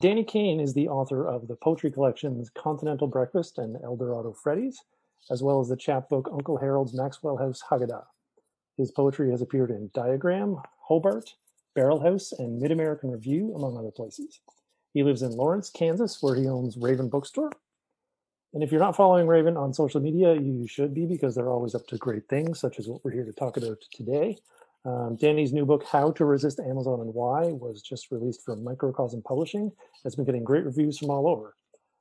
Danny Caine is the author of the poetry collections Continental Breakfast and Eldorado Freddy's, as well as the chapbook Uncle Harold's Maxwell House Haggadah. His poetry has appeared in Diagram, Hobart, Barrelhouse, and Mid American Review, among other places. He lives in Lawrence, Kansas, where he owns Raven Bookstore. And if you're not following Raven on social media, you should be because they're always up to great things, such as what we're here to talk about today. Um, Danny's new book, How to Resist Amazon and Why, was just released from Microcosm Publishing. It's been getting great reviews from all over.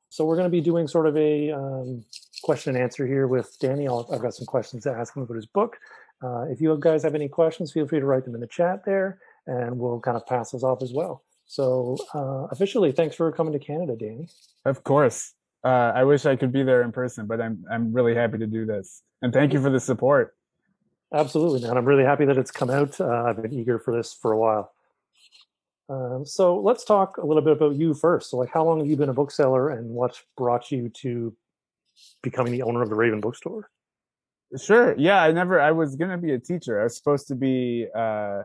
So we're going to be doing sort of a um, question and answer here with Danny. i have got some questions to ask him about his book. Uh, if you guys have any questions, feel free to write them in the chat there, and we'll kind of pass those off as well. So uh, officially, thanks for coming to Canada, Danny. Of course. Uh, I wish I could be there in person, but I'm I'm really happy to do this, and thank you for the support. Absolutely, man. I'm really happy that it's come out. Uh, I've been eager for this for a while. Um, so let's talk a little bit about you first. So, like, how long have you been a bookseller, and what brought you to becoming the owner of the Raven Bookstore? Sure. Yeah, I never. I was gonna be a teacher. I was supposed to be uh,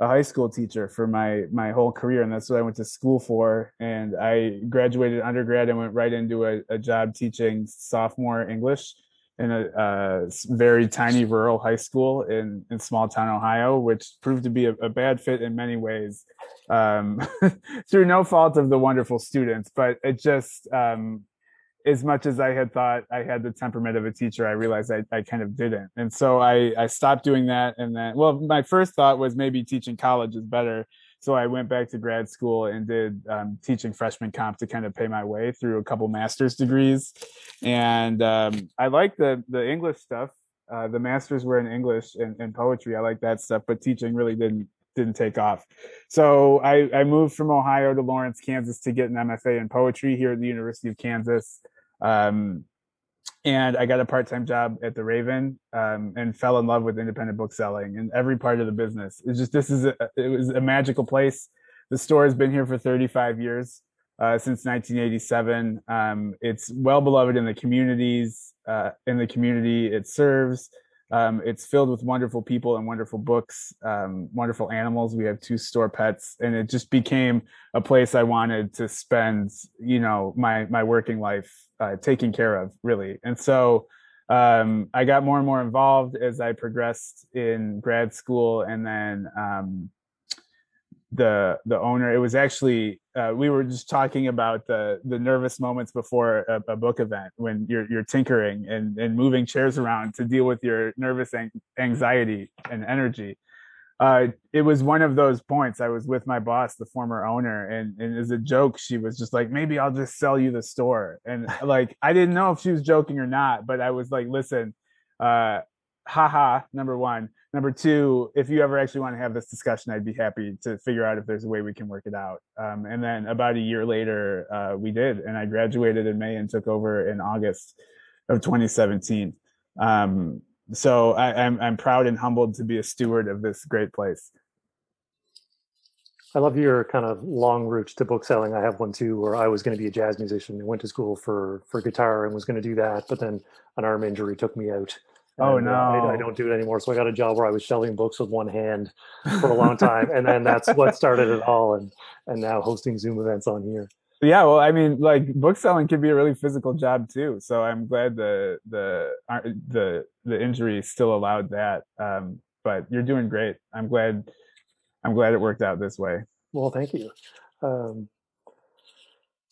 a high school teacher for my my whole career, and that's what I went to school for. And I graduated undergrad and went right into a, a job teaching sophomore English in a, a, very tiny rural high school in, in small town Ohio, which proved to be a, a bad fit in many ways, um, through no fault of the wonderful students. But it just, um, as much as I had thought I had the temperament of a teacher, I realized I, I kind of didn't. And so I, I stopped doing that. And then, well, my first thought was maybe teaching college is better so I went back to grad school and did um, teaching freshman comp to kind of pay my way through a couple master's degrees. And um, I like the the English stuff. Uh, the masters were in English and, and poetry. I like that stuff, but teaching really didn't didn't take off. So I, I moved from Ohio to Lawrence, Kansas to get an MFA in poetry here at the University of Kansas. Um, and I got a part-time job at the Raven um, and fell in love with independent bookselling and every part of the business. It's just this is a, it was a magical place. The store has been here for 35 years uh, since 1987. Um, it's well beloved in the communities uh, in the community it serves. Um, it's filled with wonderful people and wonderful books, um, wonderful animals. We have two store pets, and it just became a place I wanted to spend, you know, my my working life uh, taking care of, really. And so um, I got more and more involved as I progressed in grad school, and then um, the the owner. It was actually uh, we were just talking about the the nervous moments before a, a, book event when you're you're tinkering and and moving chairs around to deal with your nervous anxiety and energy. Uh, it was one of those points. I was with my boss, the former owner, and and as a joke, she was just like, "Maybe I'll just sell you the store." And like, I didn't know if she was joking or not, but I was like, "Listen, uh, haha." Number one, number two, if you ever actually want to have this discussion, I'd be happy to figure out if there's a way we can work it out. Um, and then about a year later, uh, we did, and I graduated in May and took over in August of 2017. Um, so I, I'm I'm proud and humbled to be a steward of this great place. I love your kind of long route to book selling. I have one too, where I was going to be a jazz musician and went to school for for guitar and was going to do that, but then an arm injury took me out. Oh no, uh, I, I, don't do it anymore. So I got a job where I was shelving books with one hand for a long time, and then that's what started it all. And and now hosting Zoom events on here. Yeah, well, I mean, like book selling can be a really physical job too. So I'm glad the the uh, the the injury still allowed that. Um, but you're doing great. I'm glad. I'm glad it worked out this way. Well, thank you. Um,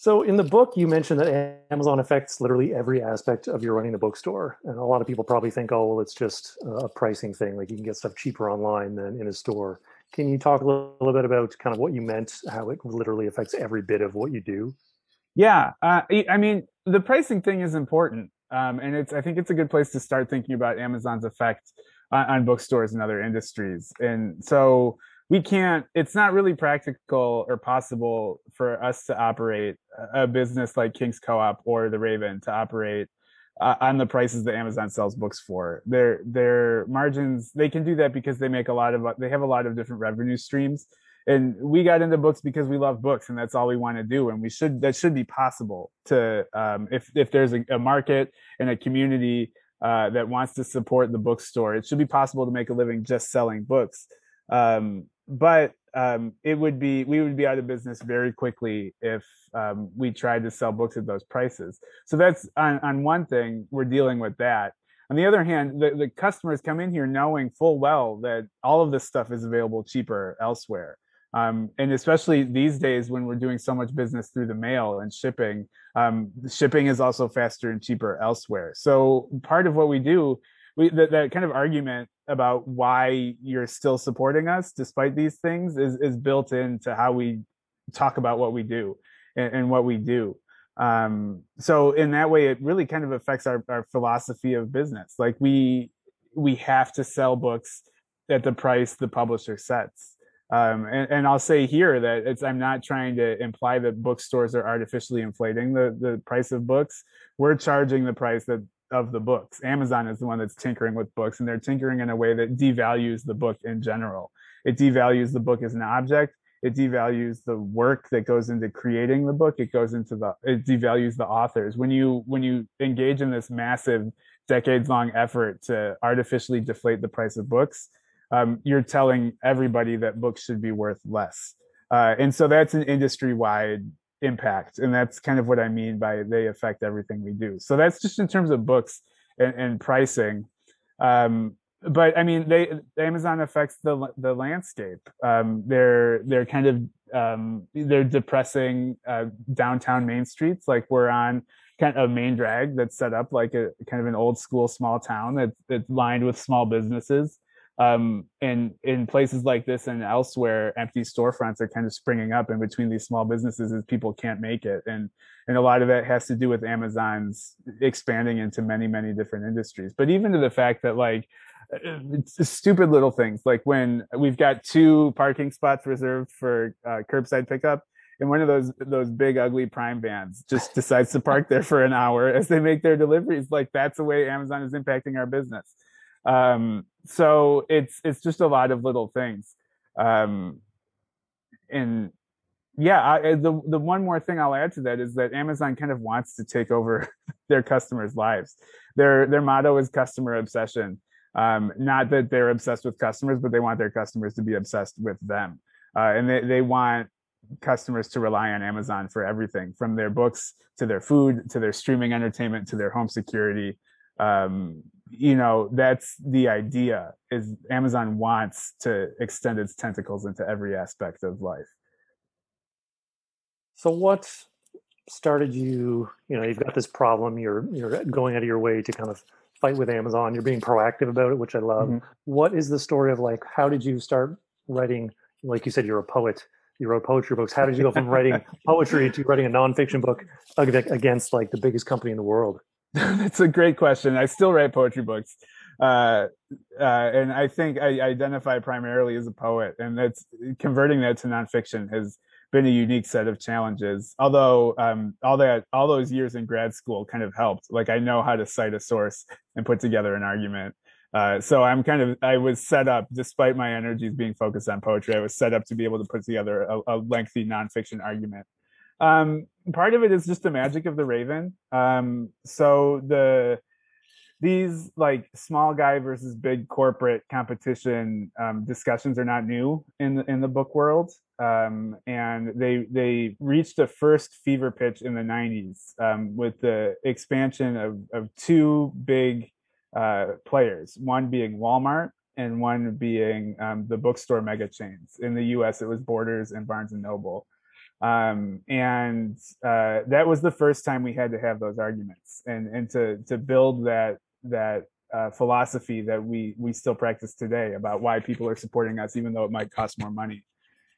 so in the book, you mentioned that Amazon affects literally every aspect of your running a bookstore, and a lot of people probably think, oh, well, it's just a pricing thing. Like you can get stuff cheaper online than in a store. Can you talk a little bit about kind of what you meant, how it literally affects every bit of what you do? Yeah, uh, I mean, the pricing thing is important, um, and it's I think it's a good place to start thinking about Amazon's effect on, on bookstores and other industries. And so we can't it's not really practical or possible for us to operate a business like king's co-op or the raven to operate uh, on the prices that amazon sells books for. Their their margins they can do that because they make a lot of they have a lot of different revenue streams. And we got into books because we love books and that's all we want to do. And we should that should be possible to um, if if there's a, a market and a community uh, that wants to support the bookstore it should be possible to make a living just selling books. Um, but um, it would be we would be out of business very quickly if um, we tried to sell books at those prices. So that's on, on one thing we're dealing with that. On the other hand, the, the customers come in here knowing full well that all of this stuff is available cheaper elsewhere. Um, and especially these days when we're doing so much business through the mail and shipping, um, shipping is also faster and cheaper elsewhere. So part of what we do, we that, that kind of argument about why you're still supporting us despite these things is is built into how we talk about what we do and, and what we do. Um, so in that way, it really kind of affects our, our philosophy of business. Like we we have to sell books at the price the publisher sets. Um, and, and, I'll say here that it's I'm not trying to imply that bookstores are artificially inflating the the price of books. We're charging the price that of the books. Amazon is the one that's tinkering with books, and they're tinkering in a way that devalues the book in general. It devalues the book as an object. It devalues the work that goes into creating the book. It goes into the it devalues the authors. When you when you engage in this massive decades long effort to artificially deflate the price of books, um, you're telling everybody that books should be worth less. Uh, and so that's an industry wide impact. And that's kind of what I mean by they affect everything we do. So that's just in terms of books and, and pricing. Um, but I mean, they Amazon affects the the landscape. Um, they're they're kind of um, they're depressing uh, downtown main streets. Like we're on kind of a main drag that's set up like a kind of an old school small town that's that's lined with small businesses um, and in places like this and elsewhere, empty storefronts are kind of springing up in between these small businesses as people can't make it, and and a lot of that has to do with Amazon's expanding into many many different industries. But even to the fact that like it's stupid little things. Like when we've got two parking spots reserved for uh, curbside pickup and one of those those big ugly prime vans just decides to park there for an hour as they make their deliveries. Like that's the way amazon is impacting our business. Um, so it's it's just a lot of little things. Um, and yeah, I, the the one more thing I'll add to that is that Amazon kind of wants to take over their customers' lives. Their their motto is customer obsession. Um, not that they're obsessed with customers, but they want their customers to be obsessed with them. Uh, and they, they want customers to rely on Amazon for everything from their books to their food to their streaming entertainment to their home security. Um, you know that's the idea is amazon wants to extend its tentacles into every aspect of life. So what started you you know you've got this problem you're you're going out of your way to kind of fight with amazon you're being proactive about it which i love. Mm-hmm. what is the story of like how did you start writing like you said you're a poet you wrote poetry books how did you go from writing poetry to writing a nonfiction book against like the biggest company in the world That's a great question. I still write poetry books. Uh, uh, and I think I identify primarily as a poet, and that's converting that to nonfiction has been a unique set of challenges. Although um, all that, all those years in grad school kind of helped. Like I know how to cite a source and put together an argument. Uh, so I'm kind of I was set up, despite my energies being focused on poetry, I was set up to be able to put together a, a lengthy nonfiction argument. Um, part of it is just the magic of the Raven. Um, so the these like small guy versus big corporate competition um, discussions are not new in the, in the book world, um, and they they reached a first fever pitch in the '90s um, with the expansion of of two big uh, players, one being Walmart and one being um, the bookstore mega chains. In the U.S., it was Borders and Barnes and Noble. Um, and uh, that was the first time we had to have those arguments and and to to build that that uh, philosophy that we we still practice today about why people are supporting us even though it might cost more money.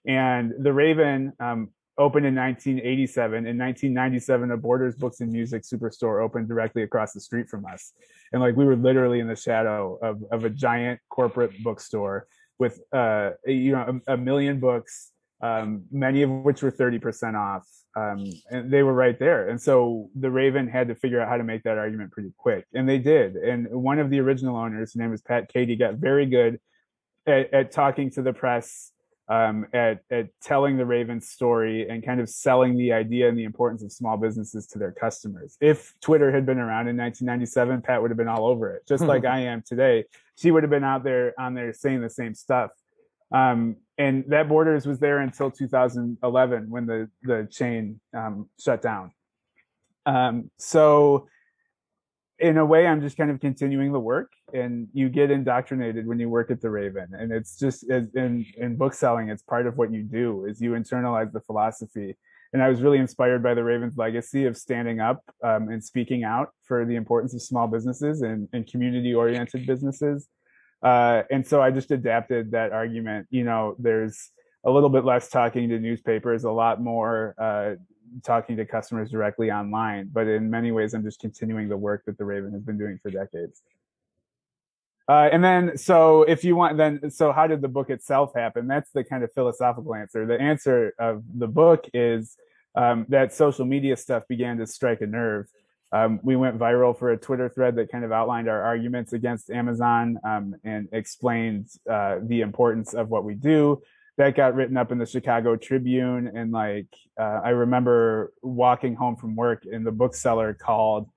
And the Raven um, opened in 1987. In 1997, a Borders Books and Music superstore opened directly across the street from us, and like we were literally in the shadow of of a giant corporate bookstore with uh, you know a, a million books um, many of which were 30% off. Um, and they were right there. And so the Raven had to figure out how to make that argument pretty quick. And they did. And one of the original owners, his name was Pat Kehde, got very good at, at talking to the press, um, at, at telling the Raven story and kind of selling the idea and the importance of small businesses to their customers. If Twitter had been around in 1997, Pat would have been all over it, just like I am today. She would have been out there on there saying the same stuff. Um, and that Borders was there until 2011 when the the chain um, shut down. Um, so in a way, I'm just kind of continuing the work, and you get indoctrinated when you work at the Raven, and it's just in in book selling, it's part of what you do is you internalize the philosophy. And I was really inspired by the Raven's legacy of standing up um, and speaking out for the importance of small businesses and, and community-oriented businesses. Uh, and so I just adapted that argument. You know, there's a little bit less talking to newspapers, a lot more uh, talking to customers directly online. But in many ways, I'm just continuing the work that the Raven has been doing for decades. Uh, and then, so if you want, then, so how did the book itself happen? That's the kind of philosophical answer. The answer of the book is um, that social media stuff began to strike a nerve. Um, we went viral for a Twitter thread that kind of outlined our arguments against Amazon um, and explained uh, the importance of what we do that got written up in the Chicago Tribune. And like, uh, I remember walking home from work and the bookseller called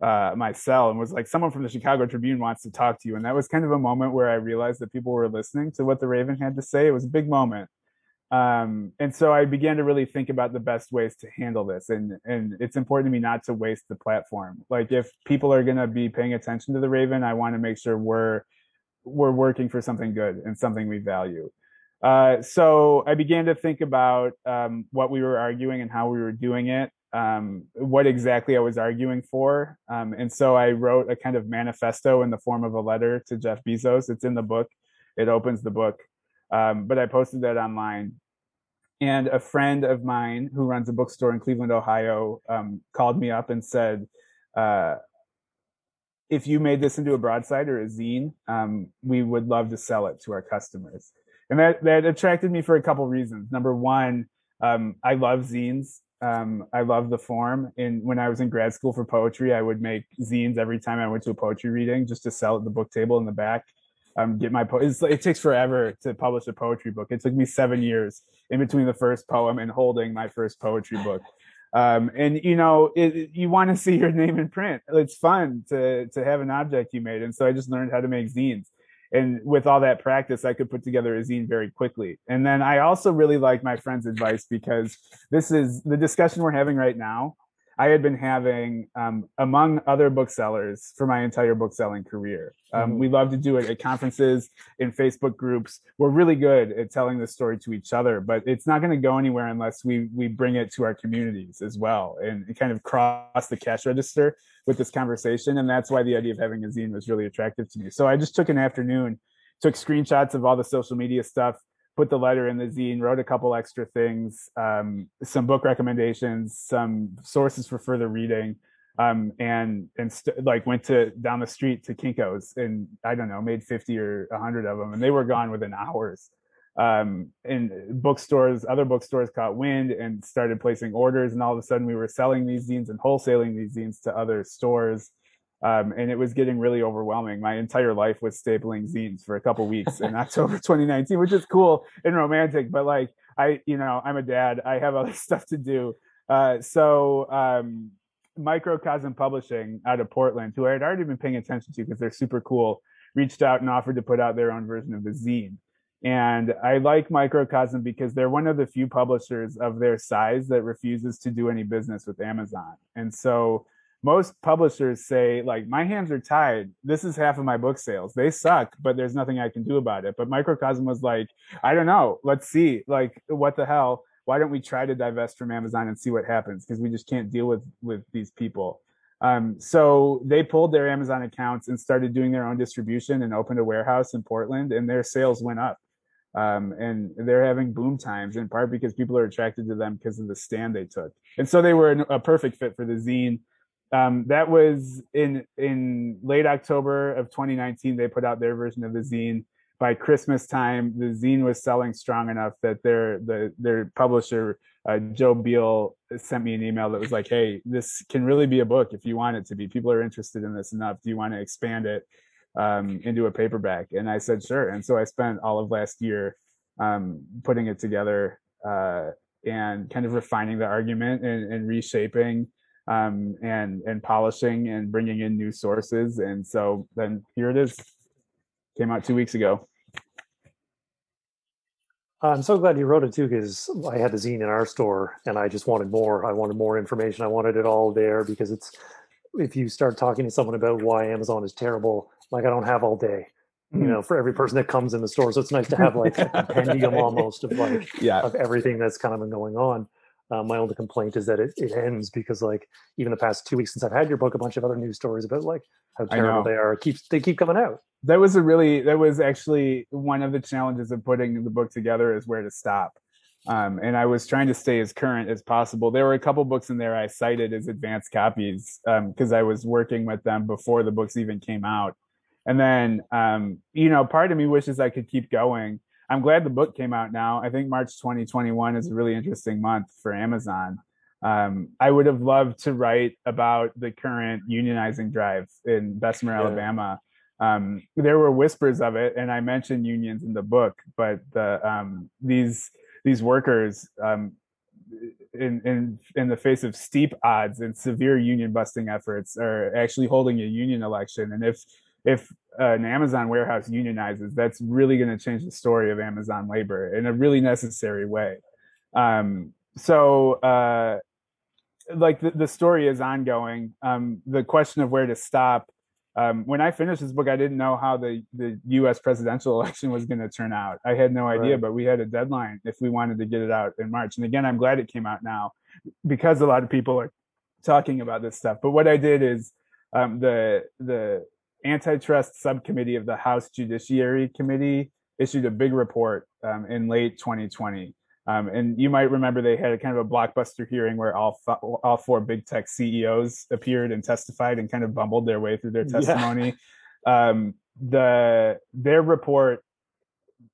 uh, my cell and was like, someone from the Chicago Tribune wants to talk to you. And that was kind of a moment where I realized that people were listening to what the Raven had to say. It was a big moment. Um, and so I began to really think about the best ways to handle this. And, and it's important to me not to waste the platform. Like if people are to be paying attention to the Raven, I want to make sure we're, we're working for something good and something we value. Uh, so I began to think about um, what we were arguing and how we were doing it, um, what exactly I was arguing for. Um, and so I wrote a kind of manifesto in the form of a letter to Jeff Bezos. It's in the book, it opens the book. Um, but I posted that online. And a friend of mine who runs a bookstore in Cleveland, Ohio, um, called me up and said, uh, if you made this into a broadside or a zine, um, we would love to sell it to our customers and that that attracted me for a couple reasons. Number one, um, I love zines. Um, I love the form. And when I was in grad school for poetry, I would make zines every time I went to a poetry reading just to sell at the book table in the back. Um, get my po- it takes forever to publish a poetry book. It took me seven years in between the first poem and holding my first poetry book. Um, and you know, it, you want to see your name in print. It's fun to to have an object you made, and so I just learned how to make zines and with all that practice i could put together a zine very quickly and then i also really like my friend's advice because this is the discussion we're having right now i had been having um, among other booksellers for my entire bookselling career um, mm-hmm. we love to do it at conferences in facebook groups we're really good at telling the story to each other but it's not going to go anywhere unless we we bring it to our communities as well and, and kind of cross the cash register with this conversation. And that's why the idea of having a zine was really attractive to me. So I just took an afternoon, took screenshots of all the social media stuff, put the letter in the zine, wrote a couple extra things, um, some book recommendations, some sources for further reading. Um, and and st- like went to down the street to Kinko's and I don't know made 50 or 100 of them and they were gone within hours um, and bookstores, other bookstores caught wind and started placing orders. And all of a sudden, we were selling these zines and wholesaling these zines to other stores. Um, and it was getting really overwhelming. My entire life was stapling zines for a couple weeks in October 2019, which is cool and romantic. But like, I, you know, I'm a dad. I have other stuff to do. Uh, so um, Microcosm Publishing out of Portland, who I had already been paying attention to because they're super cool, reached out and offered to put out their own version of the zine. And I like Microcosm because they're one of the few publishers of their size that refuses to do any business with Amazon. And so most publishers say, like, my hands are tied. This is half of my book sales. They suck, but there's nothing I can do about it. But Microcosm was like, I don't know. Let's see. Like, what the hell? Why don't we try to divest from Amazon and see what happens? Because we just can't deal with with these people. Um, so they pulled their Amazon accounts and started doing their own distribution and opened a warehouse in Portland, and their sales went up um, and they're having boom times in part because people are attracted to them because of the stand they took, and so they were a perfect fit for the zine. Um, that was in in late October of 2019. They put out their version of the zine. By Christmas time, the zine was selling strong enough that their the their publisher uh, Joe Biel sent me an email that was like, "Hey, this can really be a book if you want it to be. People are interested in this enough. Do you want to expand it?" um, into a paperback? And I said, sure. And so I spent all of last year um, putting it together uh, and kind of refining the argument and, and reshaping um, and and polishing and bringing in new sources. And so then here it is. Came out two weeks ago. I'm so glad you wrote it too, because I had the zine in our store and I just wanted more. I wanted more information. I wanted it all there because it's if you start talking to someone about why Amazon is terrible, like I don't have all day, you know, for every person that comes in the store. So it's nice to have like a compendium almost of like yeah of everything that's kind of been going on. Um, my only complaint is that it, it ends because like even the past two weeks since I've had your book, a bunch of other news stories about like how terrible they are. Keeps they keep coming out. that was a really that was actually one of the challenges of putting the book together is where to stop um, and i was trying to stay as current as possible there were a couple books in there i cited as advanced copies because i was working with them before the books even came out and then um, you know part of me wishes i could keep going i'm glad the book came out now. I think march 2021 is a really interesting month for amazon. Um, I would have loved to write about the current unionizing drive in Bessemer, Yeah. Alabama. Um, there were whispers of it, and I mentioned unions in the book, but the um, these these workers um, in in in the face of steep odds and severe union busting efforts are actually holding a union election, and if if an Amazon warehouse unionizes, that's really going to change the story of Amazon labor in a really necessary way. Um, so. Uh, like the, the story is ongoing. Um, the question of where to stop um, when I finished this book, I didn't know how the, the U.S. presidential election was going to turn out. I had no idea, Right. but we had a deadline if we wanted to get it out in March. And again, I'm glad it came out now because a lot of people are talking about this stuff. But what I did is um, the the antitrust subcommittee of the House Judiciary Committee issued a big report um, in late 2020. Um, and you might remember they had a kind of a blockbuster hearing where all fo- all four big tech CEOs appeared and testified and kind of bumbled their way through their Yeah. testimony. Um, the their report,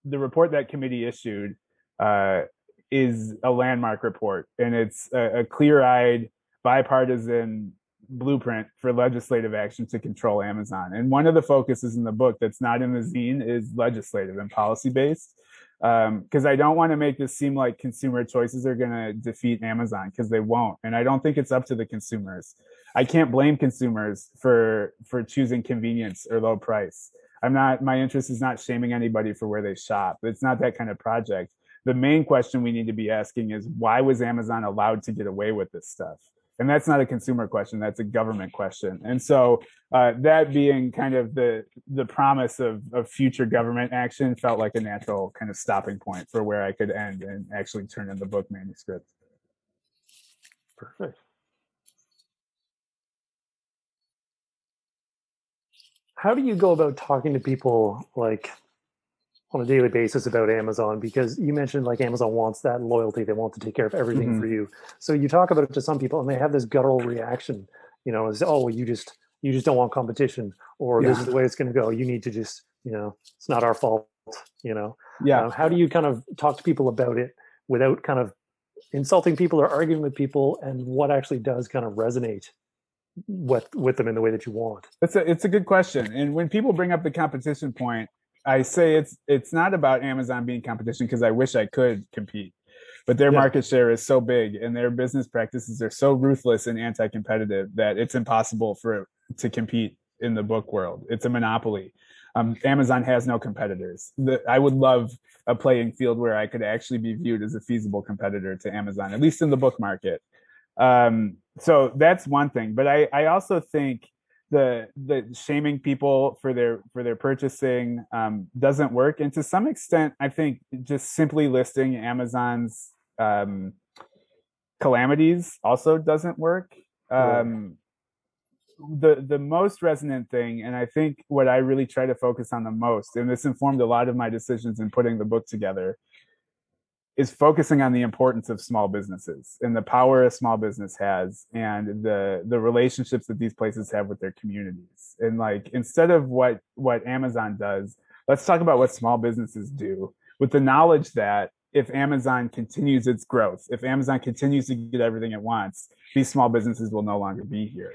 the report that committee issued, uh, is a landmark report, and it's a, a clear-eyed, bipartisan blueprint for legislative action to control Amazon. And one of the focuses in the book that's not in the zine is legislative and policy based because um, I don't want to make this seem like consumer choices are going to defeat Amazon because they won't, and I don't think it's up to the consumers. I can't blame consumers for for choosing convenience or low price. I'm not. My interest is not shaming anybody for where they shop. It's not that kind of project. The main question we need to be asking is why was Amazon allowed to get away with this stuff? And that's not a consumer question. That's a government question. And so uh, that being kind of the the promise of, of future government action felt like a natural kind of stopping point for where I could end and actually turn in the book manuscript. Perfect. How do you go about talking to people like on a daily basis about Amazon? Because you mentioned like Amazon wants that loyalty, they want to take care of everything Mhm. for you. So you talk about it to some people and they have this guttural reaction, you know, is oh you just you just don't want competition or this is the way it's gonna go. You need to just, you know, it's not our fault, you know. Yeah. Um, how do you kind of talk to people about it without kind of insulting people or arguing with people and what actually does kind of resonate with with them in the way that you want It's a it's a good question. And when people bring up the competition point, I say it's it's not about Amazon being competition because I wish I could compete. But their Yeah. market share is so big and their business practices are so ruthless and anti-competitive that it's impossible for to compete in the book world. It's a monopoly. Um, Amazon has no competitors. The, I would love a playing field where I could actually be viewed as a feasible competitor to Amazon, at least in the book market. Um, so that's one thing. But I, I also think the the shaming people for their for their purchasing um, doesn't work, and to some extent, I think just simply listing Amazon's um, calamities also doesn't work. Um, the the most resonant thing, and I think what I really try to focus on the most, and this informed a lot of my decisions in putting the book together, is focusing on the importance of small businesses and the power a small business has and the the relationships that these places have with their communities. And like instead of what what amazon does let's talk about what small businesses do with the knowledge that if amazon continues its growth if amazon continues to get everything it wants these small businesses will no longer be here.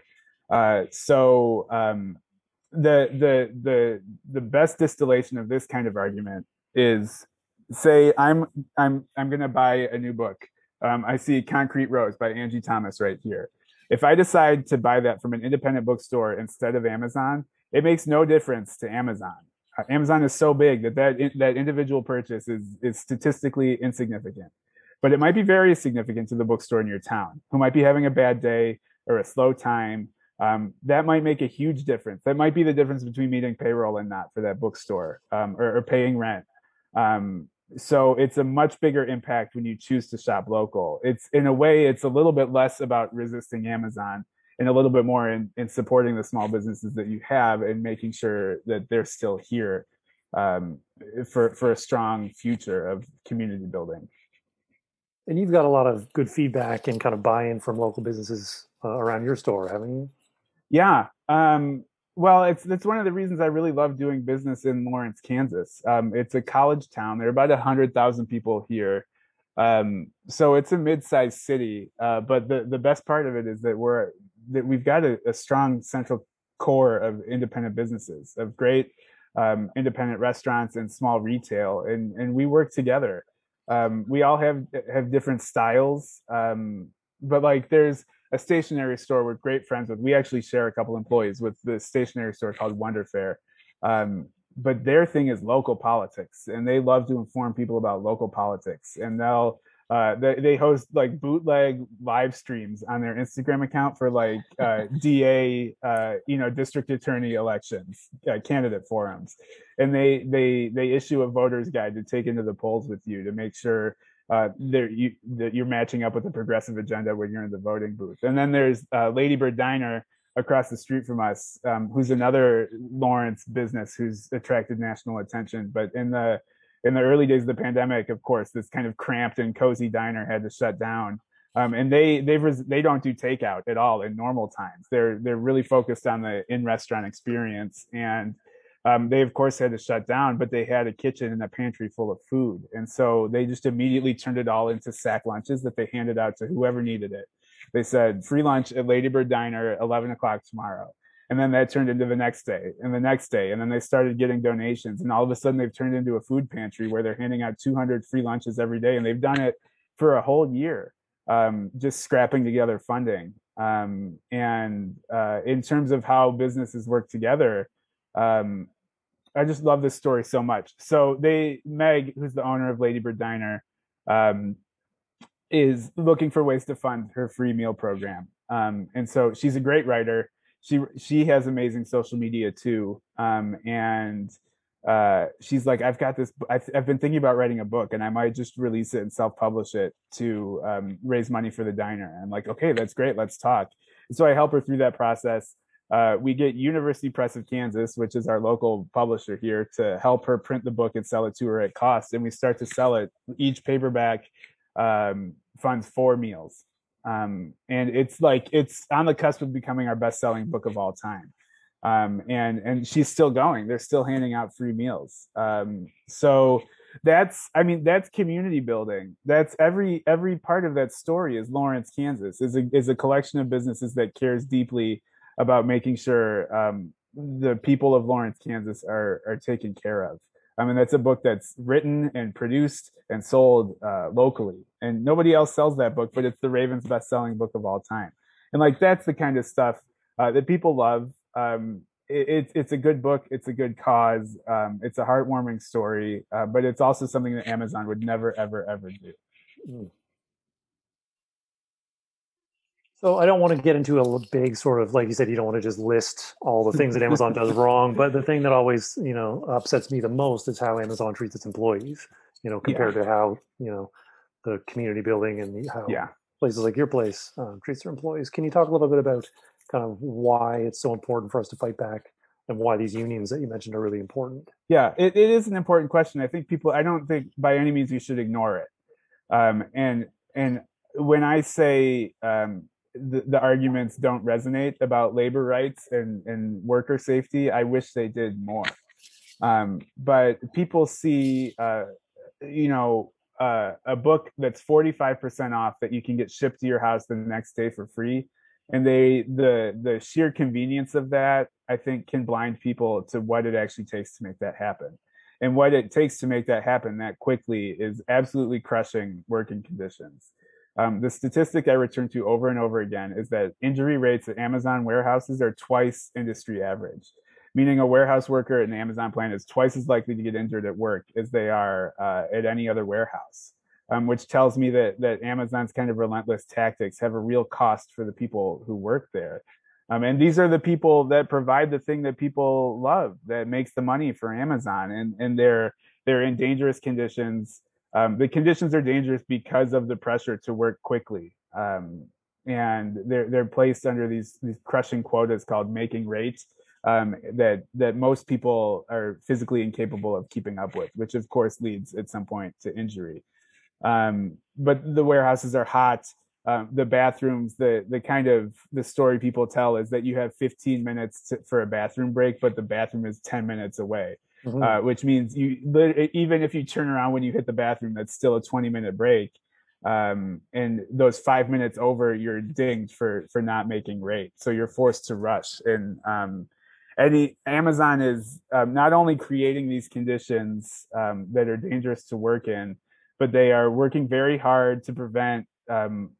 Uh, so um, the the the the best distillation of this kind of argument is say I'm I'm I'm gonna buy a new book. Um, I see Concrete Rose by Angie Thomas right here. If I decide to buy that from an independent bookstore instead of Amazon, it makes no difference to Amazon. Amazon is so big that that, that individual purchase is, is statistically insignificant. But it might be very significant to the bookstore in your town who might be having a bad day or a slow time. Um, that might make a huge difference. That might be the difference between meeting payroll and not for that bookstore um, or, or, paying rent. Um, so it's a much bigger impact when you choose to shop local. It's in a way, it's a little bit less about resisting Amazon and a little bit more in, in supporting the small businesses that you have and making sure that they're still here um, for for a strong future of community building. And you've got a lot of good feedback and kind of buy-in from local businesses uh, around your store, haven't you? Yeah. Um, well, it's it's one of the reasons I really love doing business in Lawrence, Kansas. Um, it's a college town. There are about hundred thousand people here, um, so it's a mid-sized city. Uh, but the the best part of it is that we're that we've got a, a strong central core of independent businesses, of great um, independent restaurants and small retail, and and we work together. Um, we all have have different styles, um, but like there's a stationery store we're great friends with. We actually share a couple employees with the stationery store called Wonder Fair. Um, but their thing is local politics, and they love to inform people about local politics. And they'll uh, they, they host like bootleg live streams on their Instagram account for like uh, DA, uh, you know, district attorney elections, uh, candidate forums, and they they they issue a voter's guide to take into the polls with you to make sure uh, there you that you're matching up with the progressive agenda when you're in the voting booth. And then there's uh, Ladybird Diner across the street from us, um, who's another Lawrence business who's attracted national attention. But in the in the early days of the pandemic, of course, this kind of cramped and cozy diner had to shut down. Um, and they they've res- they don't do takeout at all in normal times. They're they're really focused on the in restaurant experience and um, they of course had to shut down, but they had a kitchen and a pantry full of food, and so they just immediately turned it all into sack lunches that they handed out to whoever needed it. They said free lunch at Ladybird Diner 11 o'clock tomorrow, and then that turned into the next day and the next day, and then they started getting donations, and all of a sudden they've turned into a food pantry where they're handing out 200 free lunches every day, and they've done it for a whole year, um, just scrapping together funding. Um, and uh, in terms of how businesses work together um, I just love this story so much. So they, Meg, who's the owner of Ladybird Diner, um, is looking for ways to fund her free meal program. Um, and so she's a great writer. She she has amazing social media too. Um, and uh, she's like, I've got this. I've, I've, been thinking about writing a book, and I might just release it and self-publish it to um, raise money for the diner. I'm like, okay, that's great. Let's talk. And so I help her through that process uh, we get University Press of Kansas, which is our local publisher here, to help her print the book and sell it to her at cost. And we start to sell it. Each paperback um, funds four meals. Um, and it's like it's on the cusp of becoming our best-selling book of all time. Um, and and she's still going. They're still handing out free meals. Um, so that's I mean that's community building. That's every every part of that story is Lawrence, Kansas. is a is a collection of businesses that cares deeply about making sure um, the people of Lawrence, Kansas are are taken care of. I mean, that's a book that's written and produced and sold uh, locally, and nobody else sells that book, but it's the Ravens' best-selling book of all time. And like that's the kind of stuff uh, that people love. Um, it, it's a good book. It's a good cause. Um, it's a heartwarming story, uh, but it's also something that Amazon would never, ever, ever do. Mm. So I don't want to get into a big sort of like you said, you don't want to just list all the things that Amazon does wrong. But the thing that always you know upsets me the most is how Amazon treats its employees. You know, compared yeah. to how you know the community building and the, how yeah. places like your place um, treats their employees. Can you talk a little bit about kind of why it's so important for us to fight back and why these unions that you mentioned are really important? Yeah, it, it is an important question. I think people. I don't think by any means you should ignore it. Um, and and when I say um, the, the arguments don't resonate about labor rights and, and worker safety. I wish they did more. Um, but people see, uh, you know, uh, a book that's 45% off that you can get shipped to your house the next day for free. And they, the, the sheer convenience of that, I think can blind people to what it actually takes to make that happen. And what it takes to make that happen that quickly is absolutely crushing working conditions. Um, the statistic I return to over and over again is that injury rates at Amazon warehouses are twice industry average. meaning a warehouse worker at an Amazon plant is twice as likely to get injured at work as they are uh, at any other warehouse. Um, which tells me that that Amazon's kind of relentless tactics have a real cost for the people who work there. Um, and these are the people that provide the thing that people love, that makes the money for Amazon, and and they're they're in dangerous conditions. Um, the conditions are dangerous because of the pressure to work quickly, um, and they're they're placed under these these crushing quotas called making rates um, that that most people are physically incapable of keeping up with, which of course leads at some point to injury. Um, but the warehouses are hot. Um, the bathrooms, the the kind of the story people tell is that you have 15 minutes to, for a bathroom break, but the bathroom is 10 minutes away, mm-hmm. uh, which means you even if you turn around when you hit the bathroom, that's still a 20 minute break. Um, and those five minutes over, you're dinged for for not making rate, so you're forced to rush. And um, Eddie, Amazon is um, not only creating these conditions um, that are dangerous to work in, but they are working very hard to prevent um,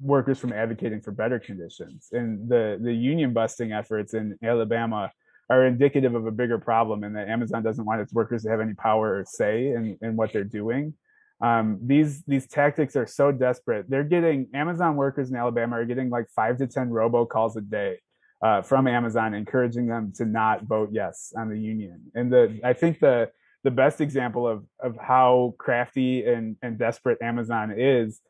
workers from advocating for better conditions. And the the union busting efforts in Alabama are indicative of a bigger problem, and that Amazon doesn't want its workers to have any power or say in, in what they're doing. Um, these these tactics are so desperate. They're getting Amazon workers in Alabama are getting like five to ten robocalls a day uh, from Amazon, encouraging them to not vote yes on the union. And the I think the the best example of of how crafty and and desperate Amazon is.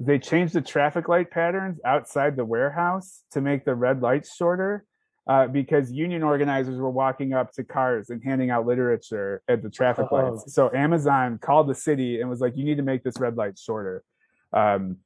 They changed the traffic light patterns outside the warehouse to make the red lights shorter. Uh, because union organizers were walking up to cars and handing out literature at the traffic oh. lights. So Amazon called the city and was like, "You need to make this red light shorter." Um,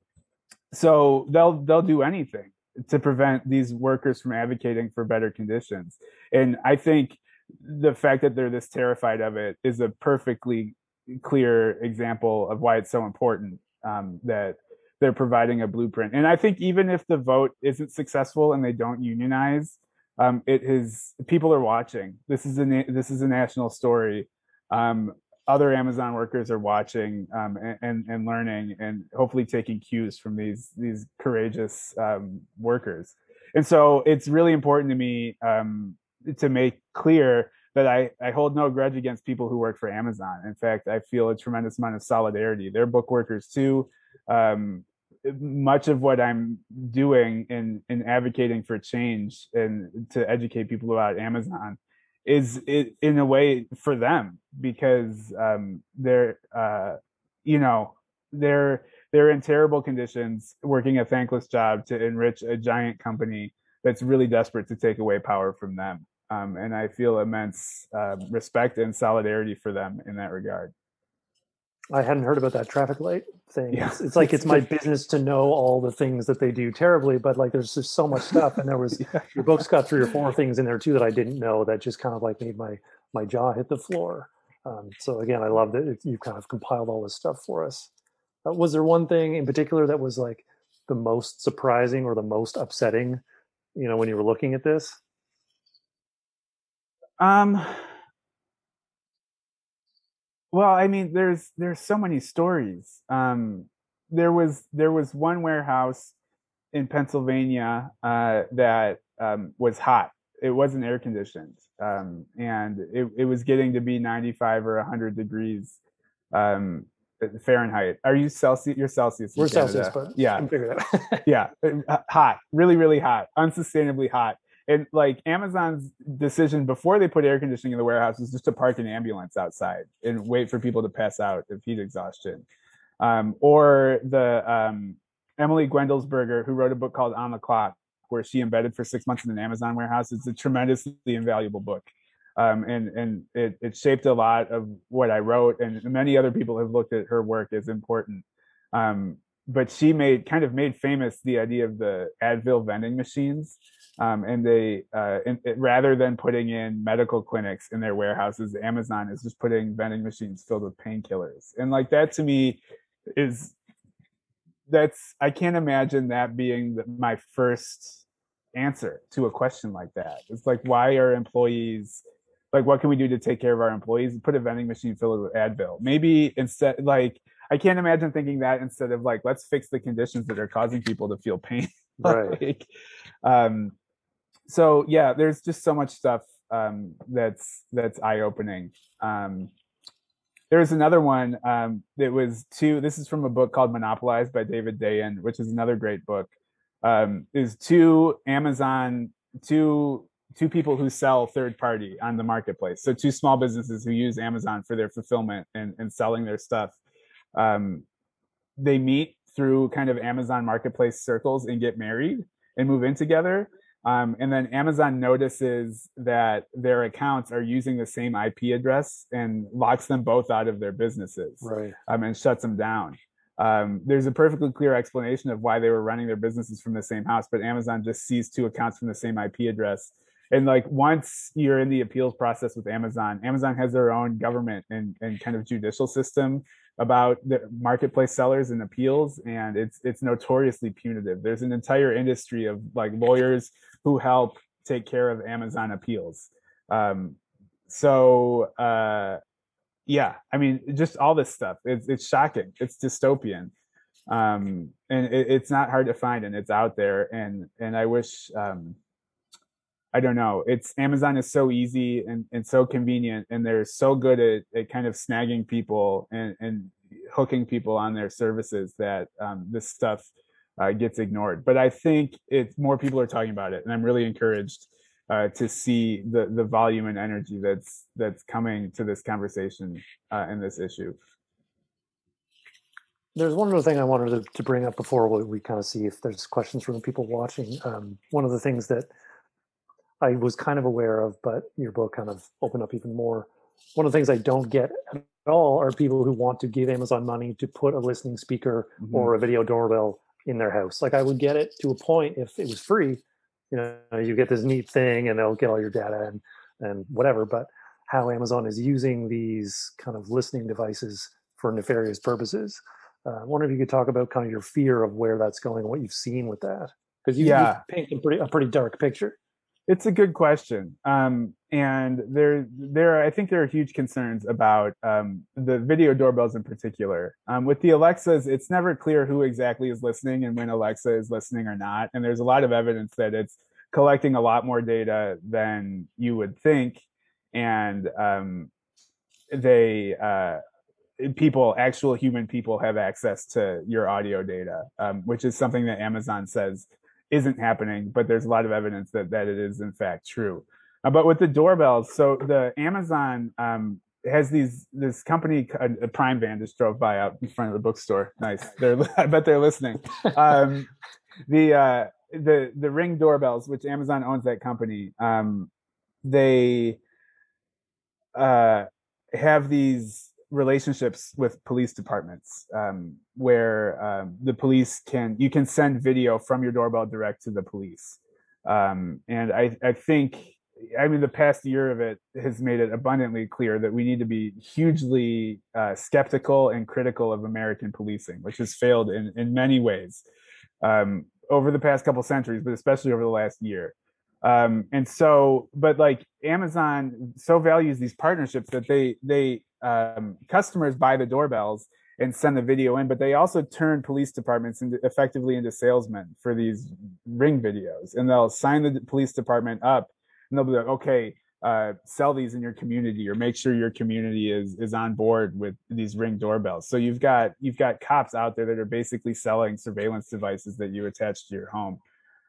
so they'll they'll do anything to prevent these workers from advocating for better conditions. And I think the fact that they're this terrified of it is a perfectly clear example of why it's so important um, that they're providing a blueprint. And I think even if the vote isn't successful and they don't unionize, um, it is people are watching. This is a this is a national story. Um, other Amazon workers are watching um, and, and, and learning and hopefully taking cues from these these courageous um, workers. And so it's really important to me um, to make clear that I, I hold no grudge against people who work for Amazon. In fact, I feel a tremendous amount of solidarity. They're book workers too. Um, much of what I'm doing in in advocating for change and to educate people about Amazon is it in a way for them because um, they're uh, you know they're they're in terrible conditions working a thankless job to enrich a giant company that's really desperate to take away power from them um, and I feel immense uh, respect and solidarity for them in that regard. I hadn't heard about that traffic light thing. Yeah. It's, it's, like it's my business to know all the things that they do terribly, but like there's just so much stuff, and there was yeah. your book's got three or four things in there too that I didn't know that just kind of like made my my jaw hit the floor. Um, so again, I love that you've kind of compiled all this stuff for us. Uh, was there one thing in particular that was like the most surprising or the most upsetting, you know, when you were looking at this? Um. Well, I mean, there's there's so many stories. Um, there was there was one warehouse in Pennsylvania uh, that um, was hot. It wasn't air conditioned, um, and it, it was getting to be 95 or 100 degrees um, Fahrenheit. Are you Celsius? You're Celsius. We're Celsius, but yeah, yeah, uh, hot, really, really hot, unsustainably hot and like Amazon's decision before they put air conditioning in the warehouse was just to park an ambulance outside and wait for people to pass out of heat exhaustion. Um, or the um, Emily Guendelsberger, who wrote a book called On the Clock, where she embedded for six months in an Amazon warehouse. It's a tremendously invaluable book. Um, and and it, it shaped a lot of what I wrote, and many other people have looked at her work as important. Um, but she made kind of made famous the idea of the Advil vending machines, um, and they uh, rather than putting in medical clinics in their warehouses, Amazon is just putting vending machines filled with painkillers, and like that to me is that's I can't imagine that being the, my first answer to a question like that. It's like why are employees like what can we do to take care of our employees? Put a vending machine filled with Advil. Maybe instead like I can't imagine thinking that instead of like let's fix the conditions that are causing people to feel pain. Right. like, um, so yeah, there's just so much stuff um, that's that's eye opening. Um, there's another one um, that was two. This is from a book called Monopolized by David Dayen, which is another great book. Um, is two Amazon two two people who sell third party on the marketplace. So two small businesses who use Amazon for their fulfillment and, and selling their stuff. Um, they meet through kind of Amazon marketplace circles and get married and move in together. Um, and then Amazon notices that their accounts are using the same IP address and locks them both out of their businesses Right. um, and shuts them down. Um, there's a perfectly clear explanation of why they were running their businesses from the same house, but Amazon just sees two accounts from the same IP address. And like once you're in the appeals process with Amazon, Amazon has their own government and, and kind of judicial system about the marketplace sellers and appeals, and it's it's notoriously punitive. There's an entire industry of like lawyers who help take care of Amazon appeals. Um, so uh, yeah, I mean, just all this stuff. It's it's shocking. It's dystopian, um, and it, it's not hard to find, and it's out there. And and I wish, um, I don't know. It's Amazon is so easy and, and so convenient, and they're so good at, at kind of snagging people and and hooking people on their services that um, this stuff uh, gets ignored. But I think it's more people are talking about it, and I'm really encouraged uh, to see the the volume and energy that's that's coming to this conversation uh, and this issue. There's one other thing I wanted to, to bring up before we, we kind of see if there's questions from the people watching. Um, one of the things that I was kind of aware of, but your book kind of opened up even more. One of the things I don't get at all are people who want to give Amazon money to put a listening speaker Mhm. or a video doorbell in their house. Like I would get it to a point if it was free. You know, you get this neat thing and they'll get all your data and and whatever. But how Amazon is using these kind of listening devices for nefarious purposes. Uh, I wonder if you could talk about kind of your fear of where that's going and what you've seen with that, because you, Yeah. you paint a pretty a pretty dark picture. It's a good question, um, and there, there, I think there are huge concerns about um, the video doorbells in particular. Um, with the Alexas, it's never clear who exactly is listening and when Alexa is listening or not, and there's a lot of evidence that it's collecting a lot more data than you would think, and um, they, uh, people, actual human people, have access to your audio data, um, which is something that Amazon says isn't happening, but there's a lot of evidence that that it is in fact true. Uh, but with the doorbells, so the Amazon um, has these this company, a, a Prime van just drove by out in front of the bookstore. Nice, they're I bet they're listening. Um, the uh, the the Ring doorbells, which Amazon owns that company, um, they uh, have these relationships with police departments um, where um, the police can you can send video from your doorbell direct to the police. Um, and I, I think i mean the past year of it has made it abundantly clear that we need to be hugely uh, skeptical and critical of american policing which has failed in, in many ways um, over the past couple centuries but especially over the last year. Um, and so but like amazon so values these partnerships that they they um, customers buy the doorbells and send the video in, but they also turn police departments into effectively into salesmen for these ring videos, and they'll sign the police department up, and they'll be like, okay. Uh, sell these in your community or make sure your community is is on board with these ring doorbells so you've got you've got cops out there that are basically selling surveillance devices that you attach to your home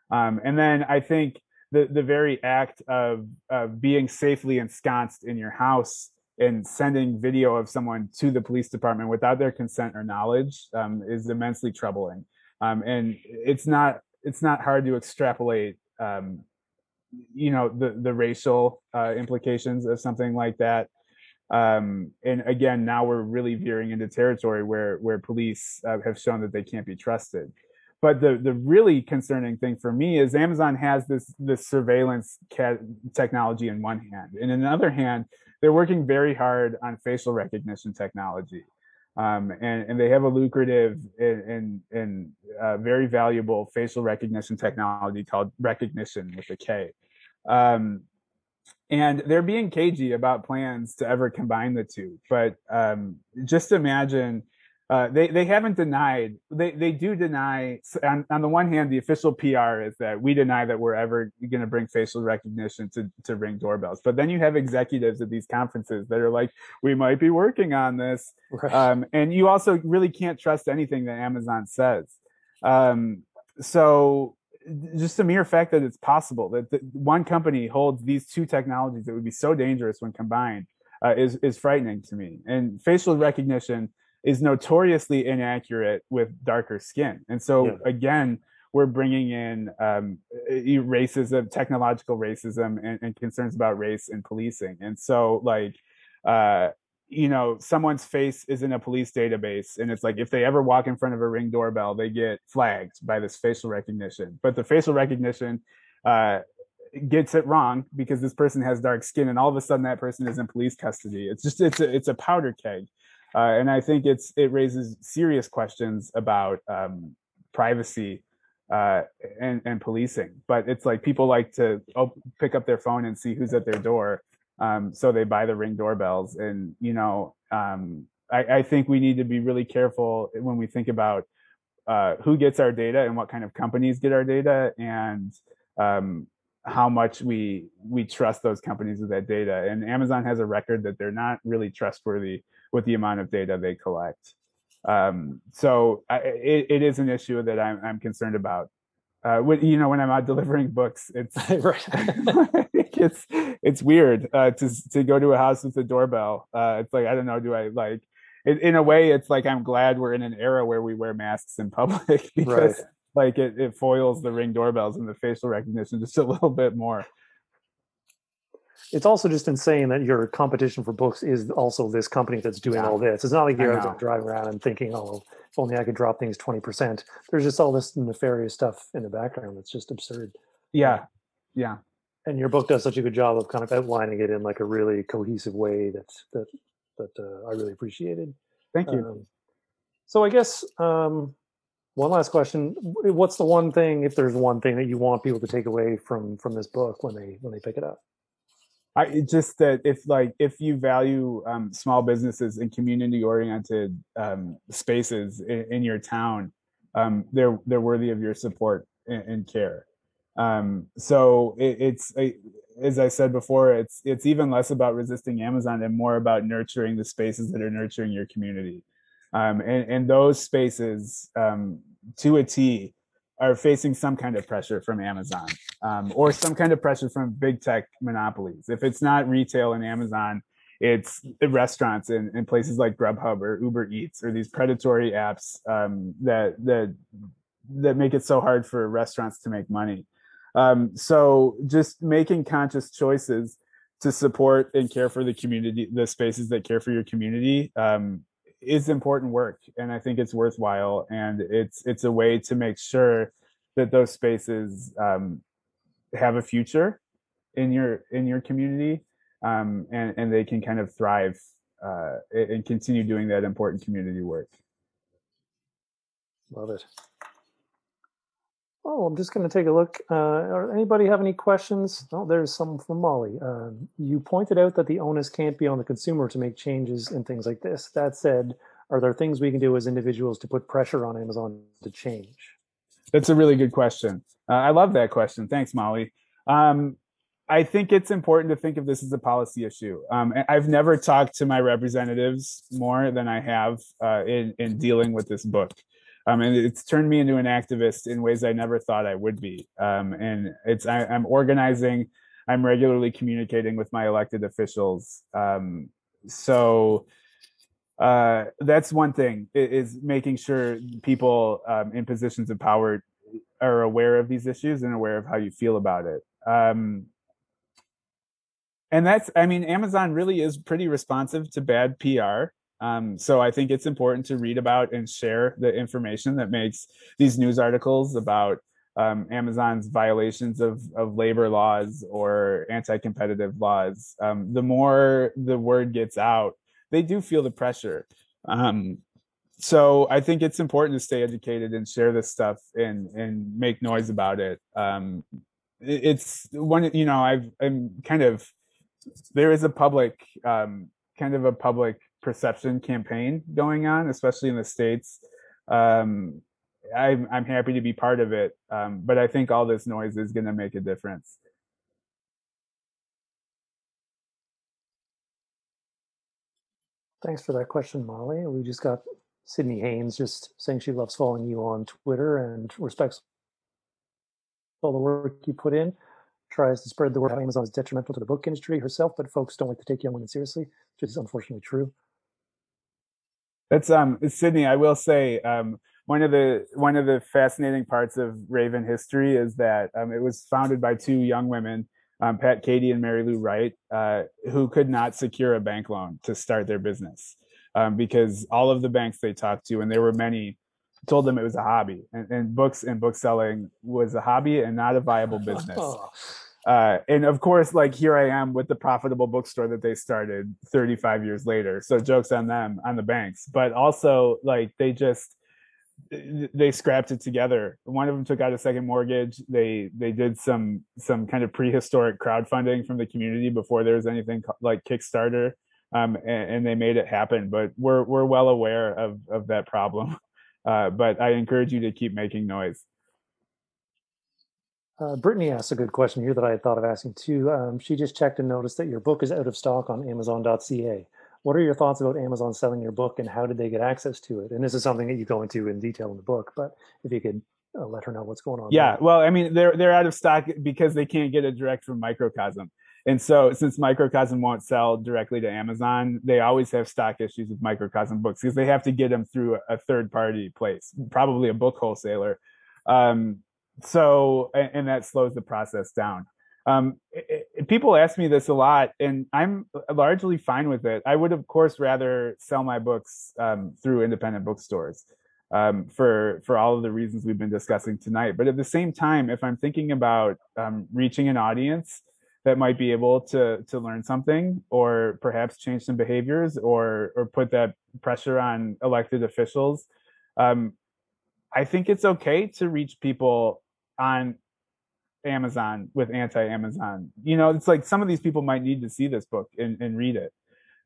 um, and then i think the the very act of of being safely ensconced in your house and sending video of someone to the police department without their consent or knowledge um, is immensely troubling. Um, and it's not it's not hard to extrapolate, um, you know, the the racial uh, implications of something like that. Um, and again, now we're really veering into territory where where police uh, have shown that they can't be trusted. But the the really concerning thing for me is Amazon has this this surveillance technology in one hand, and in another hand, they're working very hard on facial recognition technology. Um, and, and they have a lucrative and, and, and uh, very valuable facial recognition technology called Rekognition with a K. Um, and they're being cagey about plans to ever combine the two. But um, just imagine uh, they they haven't denied they they do deny on, on the one hand the official PR is that we deny that we're ever going to bring facial recognition to to ring doorbells. But then you have executives at these conferences that are like we might be working on this. Right. um, and you also really can't trust anything that Amazon says. Um, so just the mere fact that it's possible that the, one company holds these two technologies that would be so dangerous when combined uh, is is frightening to me. And facial recognition is notoriously inaccurate with darker skin. And so yeah. again, we're bringing in um, racism, technological racism, and, and, concerns about race and policing. And so, like, uh, you know, someone's face is in a police database, and it's like if they ever walk in front of a ring doorbell, they get flagged by this facial recognition. But the facial recognition uh, gets it wrong because this person has dark skin, and all of a sudden that person is in police custody. It's just it's a it's a powder keg. Uh, and I think it's it raises serious questions about um, privacy uh, and, and policing. But it's like people like to op- pick up their phone and see who's at their door, um, so they buy the ring doorbells. And you know, um, I, I, think we need to be really careful when we think about uh, who gets our data and what kind of companies get our data, and um, how much we we trust those companies with that data. And Amazon has a record that they're not really trustworthy with the amount of data they collect. Um, so I, it, it is an issue that I'm, I'm concerned about. Uh, when, you know, when I'm out delivering books, it's it's it's weird uh, to to go to a house with a doorbell. Uh, it's like I don't know, do I like? It, in a way, it's like I'm glad we're in an era where we wear masks in public because right. like it, it foils the ring doorbells and the facial recognition just a little bit more it's also just insane that your competition for books is also this company that's doing yeah. all this. It's not like you're driving around and thinking, oh, if only I could drop things 20%. There's just all this nefarious stuff in the background that's just absurd. Yeah. Yeah. And your book does such a good job of kind of outlining it in like a really cohesive way that that that uh, I really appreciated. Thank you. Um, so I guess um, one last question: What's the one thing, if there's one thing that you want people to take away from from this book when they when they pick it up? I just that if like if you value um, small businesses and community oriented um, spaces in, in, your town, um, they're they're worthy of your support and, and care. Um, so it, it's as I said before, it's it's even less about resisting Amazon and more about nurturing the spaces that are nurturing your community. Um, and, and those spaces um, to a T are facing some kind of pressure from Amazon um, or some kind of pressure from big tech monopolies. If it's not retail and Amazon, it's restaurants and, in places like Grubhub or Uber Eats or these predatory apps um, that that that make it so hard for restaurants to make money. Um, so just making conscious choices to support and care for the community, the spaces that care for your community, um, is important work and i think it's worthwhile and it's it's a way to make sure that those spaces um, have a future in your in your community um, and and they can kind of thrive uh, and continue doing that important community work. Love it Oh, I'm just going to take a look. Uh, anybody have any questions? Oh, there's some from Molly. Uh, you pointed out that the onus can't be on the consumer to make changes and things like this. That said, are there things we can do as individuals to put pressure on Amazon to change? That's a really good question. Uh, I love that question. Thanks, Molly. Um, I think it's important to think of this as a policy issue. Um, I've never talked to my representatives more than I have uh, in in dealing with this book um, and it's turned me into an activist in ways I never thought I would be. Um, and it's I, am organizing. I'm regularly communicating with my elected officials. Um, so uh, that's one thing is making sure people um, in positions of power are aware of these issues and aware of how you feel about it. Um, and that's, I mean, Amazon really is pretty responsive to bad PR. Um, so I think it's important to read about and share the information that makes these news articles about um, Amazon's violations of, of labor laws or anti-competitive laws. Um, the more the word gets out, they do feel the pressure. Um, so I think it's important to stay educated and share this stuff and and make noise about it. Um, it's one, you know, I've I'm kind of there is a public um, kind of a public perception campaign going on, especially in the states. Um, I'm I'm happy to be part of it, um, but I think all this noise is going to make a difference. Thanks for that question, Molly. We just got Sydney Haynes just saying she loves following you on Twitter and respects all the work you put in. Tries to spread the word how Amazon is detrimental to the book industry herself, but folks don't like to take young women seriously, which is unfortunately true. That's um Sydney. I will say um, one of the one of the fascinating parts of Raven history is that um, it was founded by two young women um, Pat Kehde and Mary Lou Wright, uh, who could not secure a bank loan to start their business um, because all of the banks they talked to, and there were many, told them it was a hobby, and, and books and bookselling was a hobby and not a viable business. Uh, and of course, like here I am with the profitable bookstore that they started 35 years later. So jokes on them, on the banks, but also like they just they scrapped it together. One of them took out a second mortgage. They they did some some kind of prehistoric crowdfunding from the community before there was anything like Kickstarter, um, and, and, they made it happen. But we're we're well aware of of that problem. Uh, but I encourage you to keep making noise. Uh, Brittany asked a good question here that I had thought of asking too. Um, she just checked and noticed that your book is out of stock on Amazon.ca. What are your thoughts about Amazon selling your book and how did they get access to it? And this is something that you go into in detail in the book, but if you could uh, let her know what's going on. Yeah, there. well, I mean, they're they're out of stock because they can't get it direct from Microcosm. And so, since Microcosm won't sell directly to Amazon, they always have stock issues with Microcosm books because they have to get them through a third party place, probably a book wholesaler. Um, so, and, and that slows the process down. Um, it, it, people ask me this a lot, and I'm largely fine with it. I would, of course, rather sell my books um, through independent bookstores um, for for all of the reasons we've been discussing tonight. But at the same time, if I'm thinking about um, reaching an audience that might be able to to learn something, or perhaps change some behaviors, or or put that pressure on elected officials, um, I think it's okay to reach people on Amazon with anti-Amazon. You know, it's like some of these people might need to see this book and, and read it.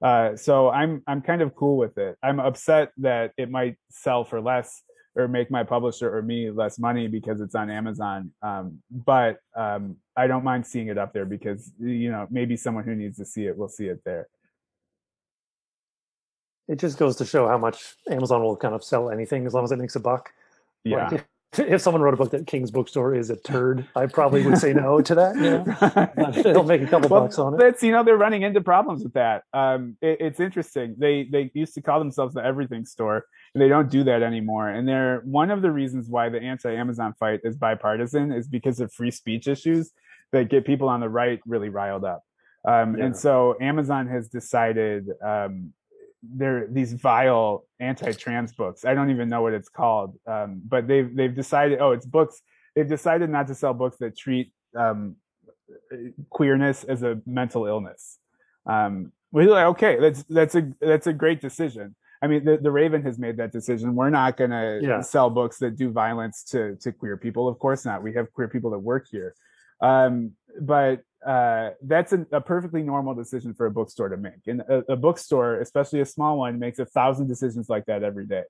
Uh, so I'm I'm kind of cool with it. I'm upset that it might sell for less or make my publisher or me less money because it's on Amazon. Um, but um, I don't mind seeing it up there because you know maybe someone who needs to see it will see it there. It just goes to show how much Amazon will kind of sell anything as long as it makes a buck. Yeah. Like, if someone wrote a book that King's Bookstore is a turd, I probably would say no to that. Yeah. They'll make a couple well, bucks on it. That's you know they're running into problems with that. Um, it, it's interesting. They they used to call themselves the Everything Store, and they don't do that anymore. And they're one of the reasons why the anti-Amazon fight is bipartisan is because of free speech issues that get people on the right really riled up. Um, yeah. And so Amazon has decided um, they're these vile anti-trans books. I don't even know what it's called, um, but they've they've decided. Oh, it's books. They've decided not to sell books that treat um, queerness as a mental illness. Um, we're like, okay, that's that's a that's a great decision. I mean, the, the Raven has made that decision. We're not going to yeah. sell books that do violence to to queer people. Of course not. We have queer people that work here. Um, but uh, that's a, a, perfectly normal decision for a bookstore to make. And a, a, bookstore, especially a small one, makes a thousand decisions like that every day.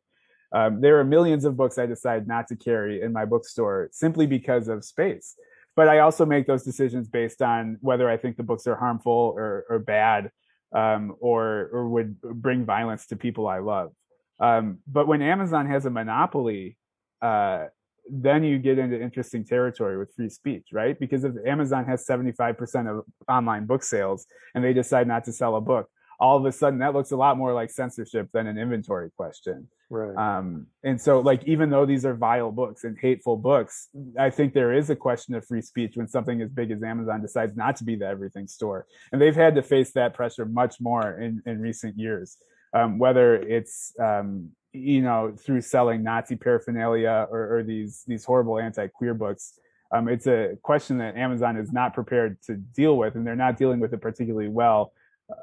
Um, there are millions of books I decide not to carry in my bookstore simply because of space. But I also make those decisions based on whether I think the books are harmful or, or bad um, or, or would bring violence to people I love. Um, but when Amazon has a monopoly, uh, then you get into interesting territory with free speech, right? Because if Amazon has 75% of online book sales and they decide not to sell a book, all of a sudden that looks a lot more like censorship than an inventory question. Right. Um, and so, like, even though these are vile books and hateful books, I think there is a question of free speech when something as big as Amazon decides not to be the everything store. And they've had to face that pressure much more in, in recent years. Um, whether it's um, you know through selling Nazi paraphernalia or, or these these horrible anti-queer books. Um, it's a question that Amazon is not prepared to deal with, and they're not dealing with it particularly well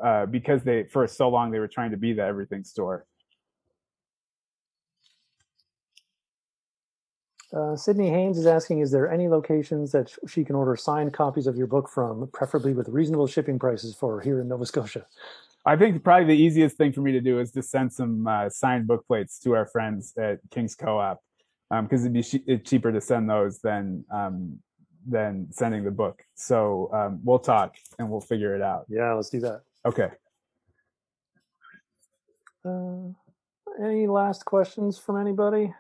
uh, because they for so long they were trying to be the everything store. Uh, Sydney Haynes is asking, is there any locations that she can order signed copies of your book from, preferably with reasonable shipping prices for here in Nova Scotia? I think probably the easiest thing for me to do is to send some uh, signed book plates to our friends at King's Co-op because um, it'd be cheaper to send those than um, than sending the book. So um, we'll talk and we'll figure it out. Yeah, let's do that. Okay. Uh, any last questions from anybody?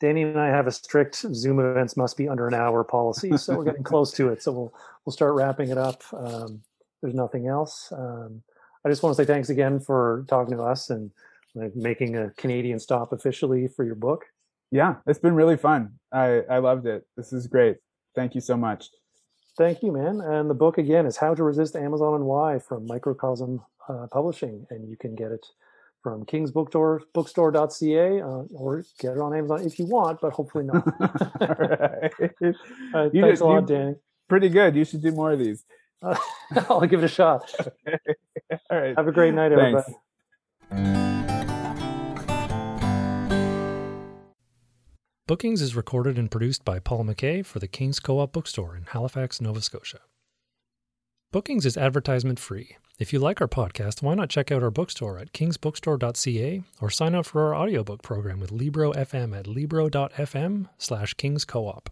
Danny and I have a strict Zoom events must be under an hour policy, so we're getting close to it. So we'll we'll start wrapping it up. Um, there's nothing else. Um, I just want to say thanks again for talking to us and like, making a Canadian stop officially for your book. Yeah, it's been really fun. I I loved it. This is great. Thank you so much. Thank you, man. And the book again is How to Resist Amazon and Why from Microcosm uh, Publishing, and you can get it from King's Bookstore, bookstore.ca, uh, or get it on Amazon if you want, but hopefully not. right. uh, thanks a lot, Danny. Pretty good. You should do more of these. Uh, I'll give it a shot. All right. Have a great night, Thanks. everybody. Bookings is recorded and produced by Paul McKay for the King's Co op Bookstore in Halifax, Nova Scotia. Bookings is advertisement free. If you like our podcast, why not check out our bookstore at kingsbookstore.ca or sign up for our audiobook program with Libro FM at libro.fm slash kingscoop.